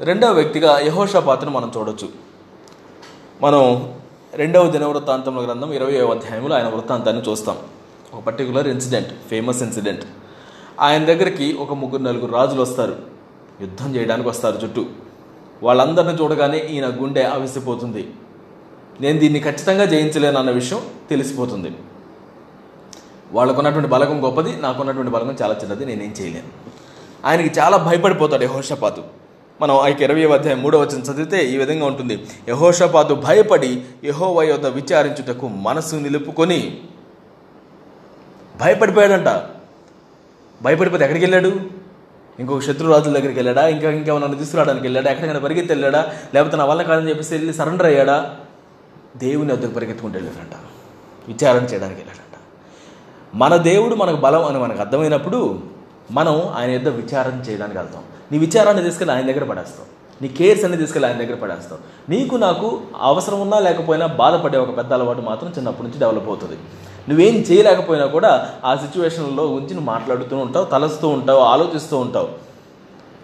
రెండవ వ్యక్తిగా యహోషపాత్ను మనం చూడొచ్చు. మనం రెండవ దినవృత్తాంతంలో గ్రంథం ఇరవై అధ్యాయంలో ఆయన వృత్తాంతాన్ని చూస్తాం. ఒక పర్టికులర్ ఇన్సిడెంట్ ఫేమస్ ఇన్సిడెంట్. ఆయన దగ్గరికి ఒక ముగ్గురు నలుగురు రాజులు వస్తారు. యుద్ధం చేయడానికి వస్తారు చుట్టూ. వాళ్ళందరిని చూడగానే ఈయన గుండె ఆవిసిపోతుంది నేను దీన్ని ఖచ్చితంగా జయించలేను అన్న విషయం తెలిసిపోతుంది. వాళ్ళకున్నటువంటి బలగం గొప్పది నాకున్నటువంటి బలగం చాలా చిన్నది నేనేం చేయలేను. ఆయనకి చాలా భయపడిపోతాడు యహోషపాతు. మనం ఆ ఇరవై అధ్యాయం మూడో వచ్చిన చదివితే ఈ విధంగా ఉంటుంది. యహోషపాతు భయపడి యహోవ యొద్ద విచారించుటకు మనసు నిలుపుకొని భయపడిపోయాడంట. భయపడిపోతే ఎక్కడికి వెళ్ళాడు? ఇంకొక శత్రురాజుల దగ్గరికి వెళ్ళాడా? ఇంకా ఇంకేమైనా తీసుకురావడానికి వెళ్ళాడా? ఎక్కడికైనా పరిగెత్తి వెళ్ళాడా? లేకపోతే నా వల్ల కాదని చెప్పేసి వెళ్ళి సరెండర్ అయ్యాడా? దేవుని వద్దకు పరిగెత్తుకుంటూ వెళ్ళాడంట. విచారణ చేయడానికి వెళ్ళాడంట. మన దేవుడు మనకు బలం అని మనకు అర్థమైనప్పుడు మనం ఆయన యొద్ద విచారణ చేయడానికి వెళ్తాం. నీ విచారాన్ని తీసుకెళ్ళి ఆయన దగ్గర పడేస్తాం. నీ కేర్స్ అన్ని తీసుకెళ్ళి ఆయన దగ్గర పడేస్తాం. నీకు నాకు అవసరం ఉన్నా లేకపోయినా బాధపడే ఒక పెద్ద అలవాటు మాత్రం చిన్నప్పటి నుంచి డెవలప్ అవుతుంది. నువ్వేం చేయలేకపోయినా కూడా ఆ సిచ్యువేషన్లో గురించి నువ్వు మాట్లాడుతూ ఉంటావు తలస్తూ ఉంటావు ఆలోచిస్తూ ఉంటావు.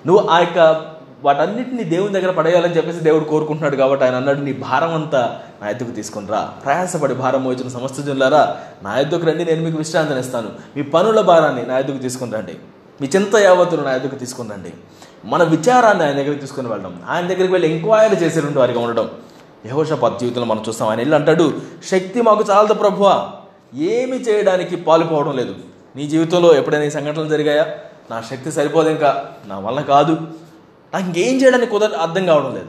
నువ్వు ఆ యొక్క వాటన్నిటిని దేవుని దగ్గర పడేయాలని చెప్పేసి దేవుడు కోరుకుంటున్నాడు కాబట్టి ఆయన అన్నాడు నీ భారం అంతా నా ఎద్దుకు తీసుకుని రా. ప్రయాసపడి భారం మోచిన సమస్త జనులారా నా ఎద్దుకు రండి నేను మీకు విశ్రాంతిని ఇస్తాను. మీ పనుల భారాన్ని నా ఎద్దుకు తీసుకుని రండి. మీ చింత యావత్తును నా ఎద్దుకు తీసుకుని రండి. మన విచారాన్ని ఆయన దగ్గరికి తీసుకుని వెళ్ళడం ఆయన దగ్గరికి వెళ్ళి ఎంక్వైరీ చేసేటువంటి వారిగా ఉండడం. యహోషపాత్ జీవితంలో మనం చూస్తాం. ఆయన వెళ్ళి అంటాడు శక్తి మాకు చాలదు ప్రభువా. ఏమి చేయడానికి పాలుపోవడం లేదు. నీ జీవితంలో ఎప్పుడైనా ఈ సంఘటనలు జరిగాయా? నా శక్తి సరిపోదు ఇంకా. నా వల్ల కాదు. నాకు ఇంకేం చేయడానికి కుదర అర్థం కావడం లేదు.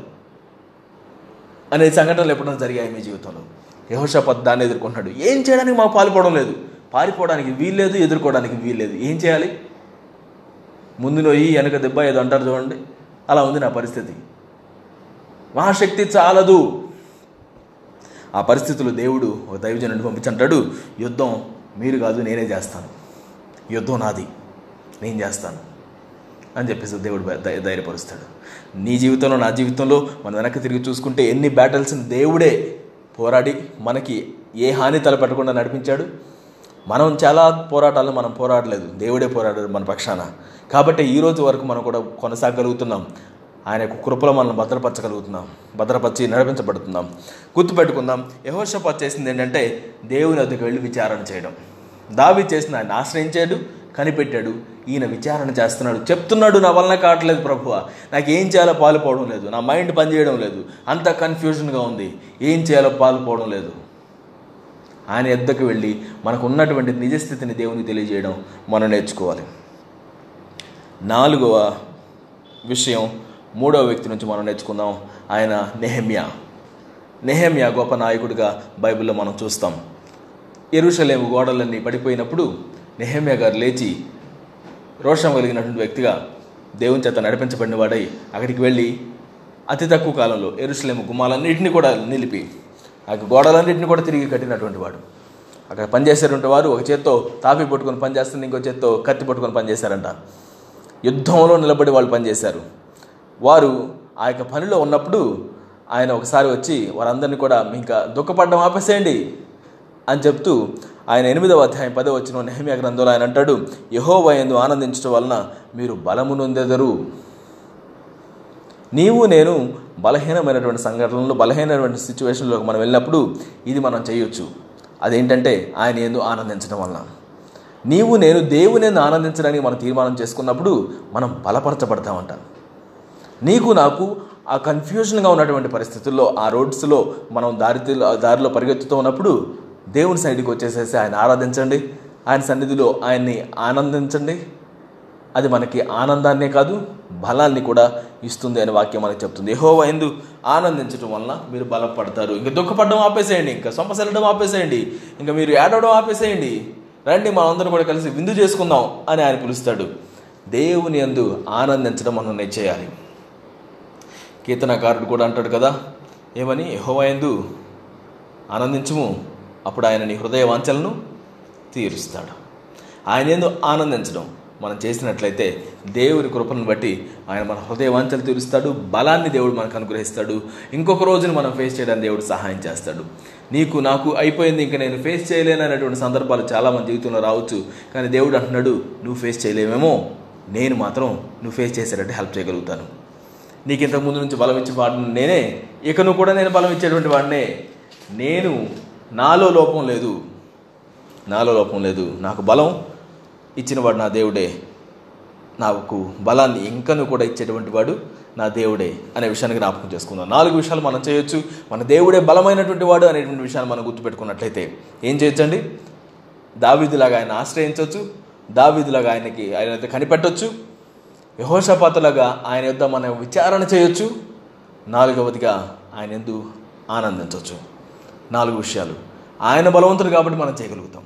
అనే సంఘటనలు ఎప్పుడైనా జరిగాయి మీ జీవితంలో? యహోషపత్ దాన్ని ఎదుర్కొంటున్నాడు ఏం చేయడానికి మాకు పాలుపోవడం లేదు. పారిపోవడానికి వీల్లేదు ఎదుర్కోవడానికి వీల్లేదు. ఏం చేయాలి? ముందు నొయ్యి వెనక దెబ్బ ఏదో అంటారు చూడండి. అలా ఉంది నా పరిస్థితి. మా శక్తి చాలదు. ఆ పరిస్థితులు దేవుడు ఒక దైవజనుడిని పంపించంటాడు యుద్ధం మీరు కాదు నేనే చేస్తాను. యుద్ధం నాది నేను చేస్తాను. అని చెప్పేసి దేవుడు ధైర్యపరుస్తాడు. నీ జీవితంలో నా జీవితంలో మనం వెనక్కి తిరిగి చూసుకుంటే ఎన్ని బ్యాటిల్స్ని దేవుడే పోరాడి మనకి ఏ హాని తలపెట్టకుండా నడిపించాడు. మనం చాలా పోరాటాలు మనం పోరాడలేదు. దేవుడే పోరాడాడు మన పక్షాన. కాబట్టి ఈ రోజు వరకు మనం కూడా కొనసాగలుగుతున్నాం. ఆయన యొక్క కృపలో మనం భద్రపరచగలుగుతున్నాం. భద్రపరిచి నడిపించబడుతున్నాం. గుర్తుపెట్టుకుందాం. యహోషపాత్ చేసింది ఏంటంటే దేవుని వద్దకు వెళ్ళి విచారణ చేయడం. దావి చేసిన ఆయన ఆశ్రయించాడు కనిపెట్టాడు ఈయన విచారణ చేస్తున్నాడు. చెప్తున్నాడు నా వలన కావట్లేదు ప్రభువ. నాకు ఏం చేయాలో పాలుపోవడం లేదు. నా మైండ్ పనిచేయడం లేదు. అంత కన్ఫ్యూజన్గా ఉంది. ఏం చేయాలో పాలుపోవడం లేదు. ఆయన ఎద్దకు వెళ్ళి మనకు ఉన్నటువంటి నిజస్థితిని దేవునికి తెలియజేయడం మనం నేర్చుకోవాలి. నాలుగవ విషయం మూడవ వ్యక్తి నుంచి మనం నేర్చుకుందాం. ఆయన నెహమ్యా. నెహమ్యా గొప్ప నాయకుడిగా బైబిల్లో మనం చూస్తాం. ఎరుషలేము గోడలన్నీ పడిపోయినప్పుడు నెహమ్యా గారు లేచి రోషం కలిగినటువంటి వ్యక్తిగా దేవుని చేత నడిపించబడిన వాడై అక్కడికి వెళ్ళి అతి తక్కువ కాలంలో ఎరుసలేము గుమ్మాలన్నింటినీ కూడా నిలిపి ఆ గోడలన్నింటినీ గోడలన్నింటిని కూడా తిరిగి కట్టినటువంటి వాడు. అక్కడ పనిచేసేటువంటి వారు ఒక చేత్తో తాపి పట్టుకొని పనిచేస్తుంది ఇంకో చేత్తో కత్తి పట్టుకొని పనిచేశారంట. యుద్ధంలో నిలబడి వాళ్ళు పనిచేశారు. వారు ఆ యొక్క పనిలో ఉన్నప్పుడు ఆయన ఒకసారి వచ్చి వారందరినీ కూడా ఇంకా దుఃఖపడడం ఆపేసేయండి అని చెప్తూ ఆయన ఎనిమిదవ అధ్యాయం పదో వచ్చిన నెహమియా గ్రంథంలో ఆయన అంటాడు యహోవయందు ఆనందించడం వలన మీరు బలము నొందెదరు నీవు నేను బలహీనమైనటువంటి సంఘటనలు బలహీనమైనటువంటి సిచ్యువేషన్లోకి మనం వెళ్ళినప్పుడు ఇది మనం చేయొచ్చు. అదేంటంటే ఆయన ఎందు ఆనందించడం వలన. నీవు నేను దేవుని ఆనందించడానికి మనం తీర్మానం చేసుకున్నప్పుడు మనం బలపరచబడతామంట. నీకు నాకు ఆ కన్ఫ్యూజన్గా ఉన్నటువంటి పరిస్థితుల్లో ఆ రోడ్స్లో మనం దారి దారిలో పరిగెత్తుతూ ఉన్నప్పుడు దేవుని సైడ్కి వచ్చేసేసి ఆయన ఆరాధించండి. ఆయన సన్నిధిలో ఆయన్ని ఆనందించండి. అది మనకి ఆనందాన్నే కాదు బలాన్ని కూడా ఇస్తుంది అనే వాక్యం మనకి చెప్తుంది. యెహోవా ఎందు ఆనందించడం వలన మీరు బలపడతారు. ఇంకా దుఃఖపడడం ఆపేసేయండి ఇంకా సొంపసెళ్ళడం ఆపేసేయండి ఇంకా మీరు ఏడవడం ఆపేసేయండి. రండి మనందరం కూడా కలిసి విందు చేసుకుందాం అని ఆయన పిలుస్తాడు. దేవుని ఎందు ఆనందించడం మనం చేయాలి కీర్తనకారుడు కూడా అంటాడు కదా ఏమని? యహోవాయందు ఆనందించము. అప్పుడు ఆయన నీ హృదయ వాంఛలను తీరుస్తాడు. ఆయన ఎందు ఆనందించడం. మనం చేసినట్లయితే దేవుని కృపను బట్టి ఆయన మన హృదయ వాంఛలు తీరుస్తాడు బలాన్ని దేవుడు మనకు అనుగ్రహిస్తాడు. ఇంకొక రోజును మనం ఫేస్ చేయడానికి దేవుడు సహాయం చేస్తాడు. నీకు నాకు అయిపోయింది ఇంకా నేను ఫేస్ చేయలేను అనేటువంటి సందర్భాలు చాలా మంది జీవితంలో రావచ్చు. కానీ దేవుడు అంటున్నాడు నువ్వు ఫేస్ చేయలేమేమో నేను మాత్రం నువ్వు ఫేస్ చేసేటట్టు హెల్ప్ చేయగలుగుతాను. నీకు ఇంతకు ముందు నుంచి బలం ఇచ్చిన వాడిని నేనే. ఇకను కూడా నేను బలం ఇచ్చేటువంటి వాడినే. నేను నాలో లోపం లేదు. నాలో లోపం లేదు. నాకు బలం ఇచ్చినవాడు నా దేవుడే. నాకు బలాన్ని ఇంకను కూడా ఇచ్చేటువంటి వాడు నా దేవుడే అనే విషయాన్ని జ్ఞాపకం చేసుకుందాం. నాలుగు విషయాలు మనం చేయొచ్చు. మన దేవుడే బలమైనటువంటి వాడు అనేటువంటి విషయాన్ని మనం గుర్తుపెట్టుకున్నట్లయితే ఏం చేయొచ్చండి? దావీదులాగా ఆయన ఆశ్రయించవచ్చు దావీదులాగా ఆయనకి ఆయన అయితే కనిపెట్టవచ్చు యహోషపాతులుగా ఆయన యుద్ధ మనం విచారణ చేయొచ్చు. నాలుగవదిగా ఆయన ఎందు ఆనందించవచ్చు నాలుగు విషయాలు. ఆయన బలవంతుడు కాబట్టి మనం చేయగలుగుతాం.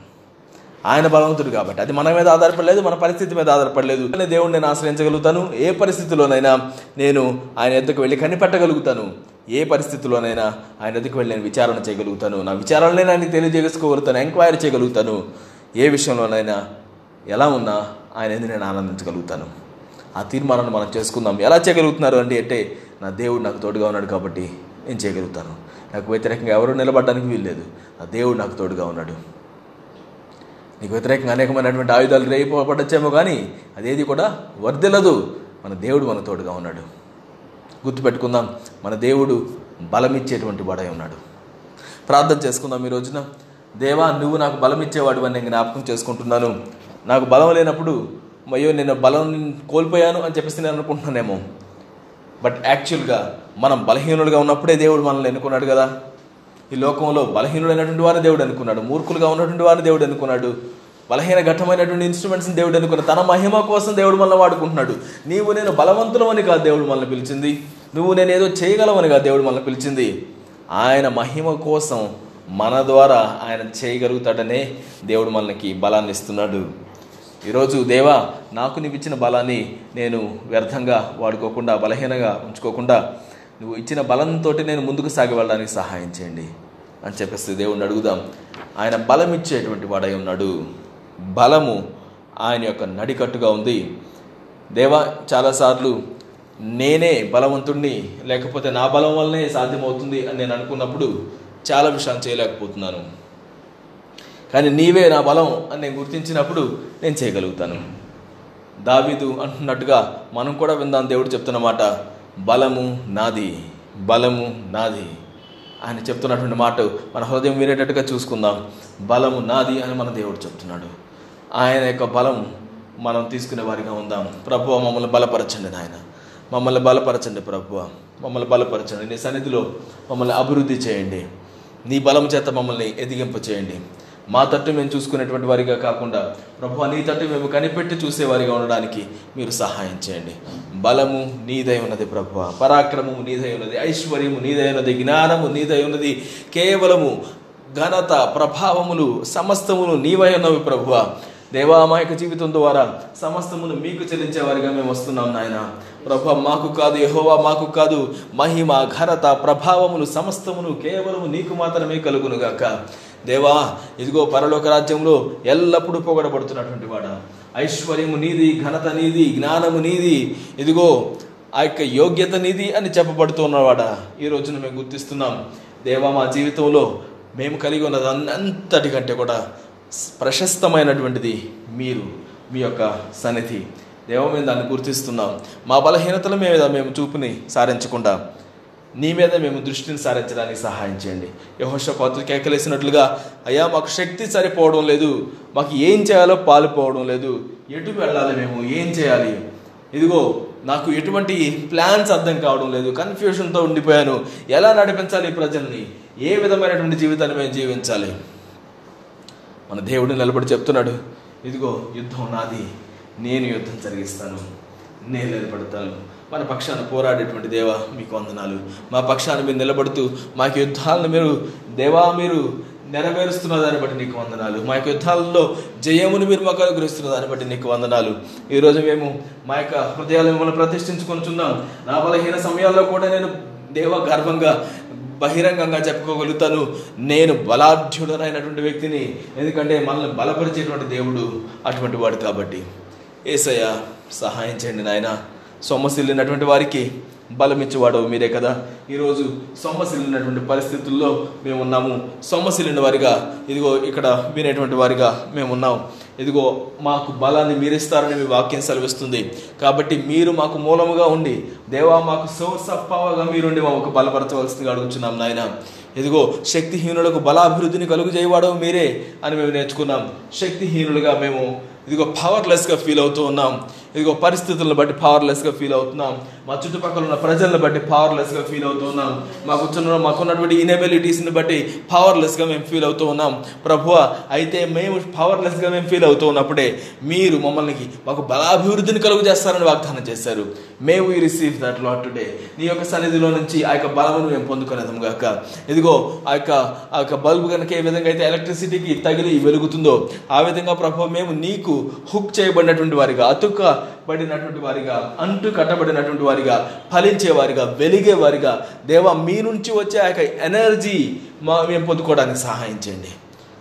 ఆయన బలవంతుడు కాబట్టి. అది మన మీద ఆధారపడలేదు మన పరిస్థితి మీద ఆధారపడలేదు. దేవుడిని నేను ఆశ్రయించగలుగుతాను. ఏ పరిస్థితిలోనైనా నేను ఆయన ఎద్దకు వెళ్ళి కనిపెట్టగలుగుతాను. ఏ పరిస్థితిలోనైనా ఆయన ఎద్దకు వెళ్ళి నేను విచారణ చేయగలుగుతాను. నా విచారణనే ఆయనకి తెలియజేసుకోగలుగుతాను. ఎంక్వైరీ చేయగలుగుతాను. ఏ విషయంలోనైనా ఎలా ఉన్నా ఆయన ఎందుకు నేను ఆనందించగలుగుతాను. ఆ తీర్మానాన్ని మనం చేసుకుందాం. ఎలా చేయగలుగుతున్నారు అంటే అంటే నా దేవుడు నాకు తోడుగా ఉన్నాడు కాబట్టి నేను చేయగలుగుతాను. నాకు వ్యతిరేకంగా ఎవరు నిలబడడానికి వీల్లేదు. నా దేవుడు నాకు తోడుగా ఉన్నాడు. నీకు వ్యతిరేకంగా అనేకమైనటువంటి ఆయుధాలు రేపబడచ్చేమో కానీ అదేది కూడా వర్దిల్లదు మన దేవుడు మన తోడుగా ఉన్నాడు. గుర్తుపెట్టుకుందాం మన దేవుడు బలమిచ్చేటువంటి వాడై ఉన్నాడు. ప్రార్థన చేసుకుందాం ఈ రోజున. దేవా నువ్వు నాకు బలమిచ్చేవాడు అని నేను జ్ఞాపకం చేసుకుంటున్నాను. నాకు బలం లేనప్పుడు అయ్యో నేను బలం కోల్పోయాను అని చెప్పేసి నేను అనుకుంటున్నానేమో. బట్ యాక్చువల్గా మనం బలహీనులుగా ఉన్నప్పుడే దేవుడు మనల్ని ఎన్నుకున్నాడు కదా. ఈ లోకంలో బలహీనుడైనటువంటి వారిని దేవుడు అనుకున్నాడు మూర్ఖులుగా ఉన్నటువంటి వారిని దేవుడు అనుకున్నాడు బలహీన ఘట్టమైనటువంటి ఇన్స్ట్రుమెంట్స్ని దేవుడు అనుకున్నాడు తన మహిమ కోసం దేవుడు మనల్ని వాడుకుంటున్నాడు. నీవు నేను బలవంతులమని కాదు దేవుడు మనల్ని పిలిచింది. నువ్వు నేను ఏదో చేయగలవని కాదు దేవుడు మనల్ని పిలిచింది. ఆయన మహిమ కోసం మన ద్వారా ఆయన చేయగలుగుతాడనే దేవుడు మనకి బలాన్ని ఇస్తున్నాడు ఈరోజు దేవా నాకు నీవు ఇచ్చిన బలాన్ని నేను వ్యర్థంగా వాడుకోకుండా బలహీనంగా ఉంచుకోకుండా నువ్వు ఇచ్చిన బలంతో నేను ముందుకు సాగి వెళ్ళడానికి సహాయం చేయండి అని చెప్పేసి దేవుణ్ణి అడుగుదాం. ఆయన బలం ఇచ్చేటువంటి వాడై ఉన్నాడు. బలము ఆయన యొక్క నడికట్టుగా ఉంది. దేవా చాలాసార్లు నేనే బలవంతుణ్ణి లేకపోతే నా బలం వల్లనే సాధ్యమవుతుంది అని నేను అనుకున్నప్పుడు చాలా విషయాలు చేయలేకపోతున్నాను. కానీ నీవే నా బలం అని నేను గుర్తించినప్పుడు నేను చేయగలుగుతాను. దావీదు అంటున్నట్టుగా మనం కూడా విందాం దేవుడు చెప్తున్న మాట బలము నాది బలము నాది. ఆయన చెప్తున్నటువంటి మాట మన హృదయం వినేటట్టుగా చూసుకుందాం. బలము నాది అని మన దేవుడు చెప్తున్నాడు. ఆయన యొక్క బలం మనం తీసుకునే వారిగా ఉందాం. ప్రభువ మమ్మల్ని బలపరచండి నాయన. మమ్మల్ని బలపరచండి ప్రభువ. మమ్మల్ని బలపరచండి. నీ సన్నిధిలో మమ్మల్ని అభివృద్ధి చేయండి. నీ బలం చేత మమ్మల్ని ఎదిగింప చేయండి మా తట్టు మేము చూసుకునేటువంటి వారిగా కాకుండా ప్రభు నీ తట్టు మేము కనిపెట్టి చూసేవారిగా ఉండడానికి మీరు సహాయం చేయండి. బలము నీదై ఉన్నది ప్రభు పరాక్రమము నీదై ఉన్నది. ఐశ్వర్యము నీదై ఉన్నది. జ్ఞానము నీదై ఉన్నది. కేవలము ఘనత ప్రభావములు సమస్తములు నీవై ఉన్నవి ప్రభువ. దేవామాయక జీవితం ద్వారా సమస్తమును మీకు చెల్లించే వారిగా మేము వస్తున్నాం నాయన. ప్రభు మాకు కాదు యహోవా మాకు కాదు మహిమ ఘనత ప్రభావములు సమస్తమును కేవలము నీకు మాత్రమే కలుగునుగాక. దేవా ఇదిగో పరలోక రాజ్యంలో ఎల్లప్పుడూ పొగడబడుతున్నటువంటి వాడా. ఐశ్వర్యము నీది ఘనత నీది జ్ఞానము నీది ఇదిగో ఆ యొక్క యోగ్యత నీది అని చెప్పబడుతున్నవాడా. ఈ రోజున మేము గుర్తిస్తున్నాం. దేవా మా జీవితంలో మేము కలిగి ఉన్నది అంతటికంటే కూడా ప్రశస్తమైనటువంటిది మీరు మీ యొక్క సన్నిధి. దేవ మేము దాన్ని గుర్తిస్తున్నాం. మా బలహీనతల మీద మేము చూపుని సారించకుండా నీ మీద మేము దృష్టిని సారించడానికి సహాయం చేయండి. యహోష పాత్ర కేకలేసినట్లుగా అయ్యా మాకు శక్తి సరిపోవడం లేదు. మాకు ఏం చేయాలో పాలుపోవడం లేదు. ఎటు వెళ్ళాలి మేము? ఏం చేయాలి? ఇదిగో నాకు ఎటువంటి ప్లాన్స్ అర్థం కావడం లేదు. కన్ఫ్యూషన్తో ఉండిపోయాను. ఎలా నడిపించాలి ఈ ప్రజల్ని? ఏ విధమైనటువంటి జీవితాన్ని మేము జీవించాలి? మన దేవుడు నిలబడి చెప్తున్నాడు ఇదిగో యుద్ధం నాది. నేను యుద్ధం జరిగిస్తాను. నేను నిలబడతాను. మన పక్షాన పోరాడేటువంటి దేవా మీకు వందనాలు. మా పక్షాన మీరు నిలబడుతూ మాకు యుద్ధాలను మీరు దేవా మీరు నెరవేరుస్తున్న దాన్ని బట్టి నీకు వందనాలు. మా యొక్క యుద్ధాలలో జయమును మీరు మాకు అనుగ్రహిస్తున్న దాన్ని బట్టి నీకు వందనాలు. ఈరోజు మేము మా యొక్క హృదయాలు మిమ్మల్ని ప్రతిష్ఠించుకొనిచున్నాం. నా బలహీన సమయాల్లో కూడా నేను దేవ గర్వంగా బహిరంగంగా చెప్పుకోగలుగుతాను. నేను బలాఢ్యుడనైనటువంటి వ్యక్తిని ఎందుకంటే మనల్ని బలపరిచేటువంటి దేవుడు అటువంటి వాడు కాబట్టి. ఏసయ్య సహాయం చేయండి నాయనా. సొమ్మసిల్లినటువంటి వారికి బలమిచ్చేవాడు మీరే కదా. ఈరోజు సొమ్మసిల్లినటువంటి పరిస్థితుల్లో మేము ఉన్నాము. సొమ్మసిల్లిన వారిగా ఇదిగో ఇక్కడ వినేటువంటి వారిగా మేము ఉన్నాం. ఇదిగో మాకు బలాన్ని మీరిస్తారని మీ వాక్యం సెలవిస్తుంది. కాబట్టి మీరు మాకు మూలముగా ఉండి దేవా మాకు సోర్స్ ఆఫ్ పవర్గా మీరుండి మాకు బలపరచవలసిందిగా అడుగుతున్నాం నాయన. ఇదిగో శక్తిహీనులకు బలాభివృద్ధిని కలుగు చేయవాడవు మీరే అని మేము నేర్చుకున్నాం. శక్తిహీనులుగా మేము ఇదిగో పవర్లెస్గా ఫీల్ అవుతూ ఉన్నాం. ఇదిగో పరిస్థితులను బట్టి పవర్లెస్గా ఫీల్ అవుతున్నాం. మా చుట్టుపక్కల ఉన్న ప్రజలను బట్టి పవర్లెస్గా ఫీల్ అవుతూ ఉన్నాం. మాకు వచ్చిన మాకున్నటువంటి ఇనబిలిటీస్ని బట్టి పవర్లెస్గా మేము ఫీల్ అవుతూ ఉన్నాం. ప్రభువ అయితే మేము పవర్లెస్గా మేము ఫీల్ అవుతూ ఉన్నప్పుడే మీరు మమ్మల్ని మాకు బలాభివృద్ధిని కలుగు చేస్తారని వాగ్దానం చేశారు. మేము we receive that lot today నీ యొక్క సన్నిధిలో నుంచి ఆ యొక్క బలమును మేము పొందుకునేదాం గాక. ఇదిగో ఆ యొక్క ఆ యొక్క బల్బు కనుక ఏ విధంగా అయితే ఎలక్ట్రిసిటీకి తగిలి వెలుగుతుందో ఆ విధంగా ప్రభు మేము నీకు హుక్ చేయబడినటువంటి వారిగా అతుకబడినటువంటి వారిగా అంటు కట్టబడినటువంటి వారిగా ఫలించేవారిగా వెలిగేవారిగా దేవ దేవా మీ నుంచి వచ్చే ఆ యొక్క ఎనర్జీ మా మేము పొందుకోవడానికి సహాయం చేయండి.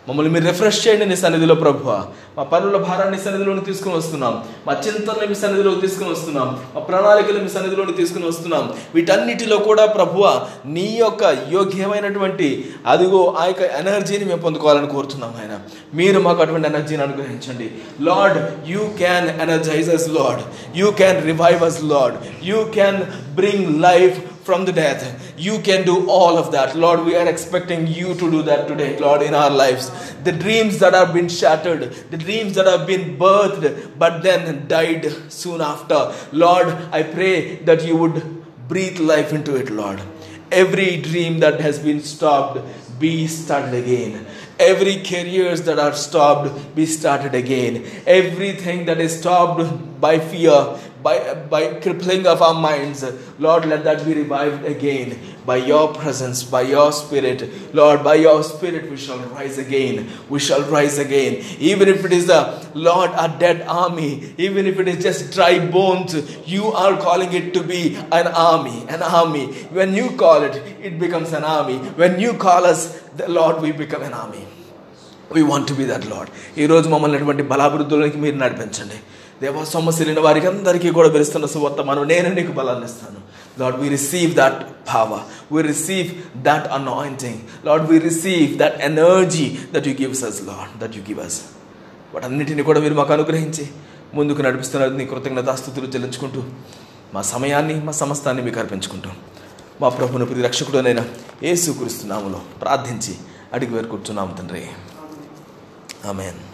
మమ్మల్ని మీరు రిఫ్రెష్ చేయండి నీ సన్నిధిలో ప్రభు మా పనుల భారాన్ని సన్నిధిలోని తీసుకుని వస్తున్నాం. మా చింతనలు మీ సన్నిధిలోకి తీసుకుని వస్తున్నాం. మా ప్రణాళికలు మీ సన్నిధిలోని తీసుకుని వస్తున్నాం. వీటన్నిటిలో కూడా ప్రభువ నీ యొక్క యోగ్యమైనటువంటి అదిగో ఆ యొక్క ఎనర్జీని మేము పొందుకోవాలని కోరుతున్నాం ఆయన. మీరు మాకు అటువంటి ఎనర్జీని అనుగ్రహించండి. Lord you can energize us Lord you can revive us Lord you can bring life from the death You can do all of that. Lord, we are expecting you to do that today, Lord, in our lives. The dreams that have been shattered, the dreams that have been birthed but then died soon after. Lord, I pray that you would breathe life into it, Lord. Every dream that has been stopped, be started again. Every careers that are stopped, be started again. Everything that is stopped by fear, by, by crippling of our minds, Lord, let that be revived again by your presence, by your spirit. Lord, by your spirit we shall rise again. We shall rise again. Even if it is a Lord, a dead army, even if it is just dry bones, you are calling it to be an army, an army. When you call it, it becomes an army. When you call us, the Lord, we become an army. We want to be that lad ఈరోజు మమ్మల్ని అటువంటి బలాభివృద్ధులకి మీరు నడిపించండి దేవ సొమ్మసిలిన వారికి అందరికీ కూడా పిలుస్తున్న సువర్తమానం నేను నీకు బలాన్ని ఇస్తాను. Lord we receive that power we receive that anointing Lord we receive that energy that you gives us Lord that you give us వాటన్నిటిని కూడా మీరు మాకు అనుగ్రహించి ముందుకు నడిపిస్తున్నారు. నీ కృతజ్ఞతాస్థుతులు చెల్లించుకుంటూ మా సమయాన్ని మా సమస్తాన్ని మీకు అర్పించుకుంటాం మా ప్రభుని ప్రతి రక్షకుడునైనా ఏసు కురుస్తున్నాములో ప్రార్థించి అడిగి వేరుకుంటున్నాము తండ్రి. ఆమెన్.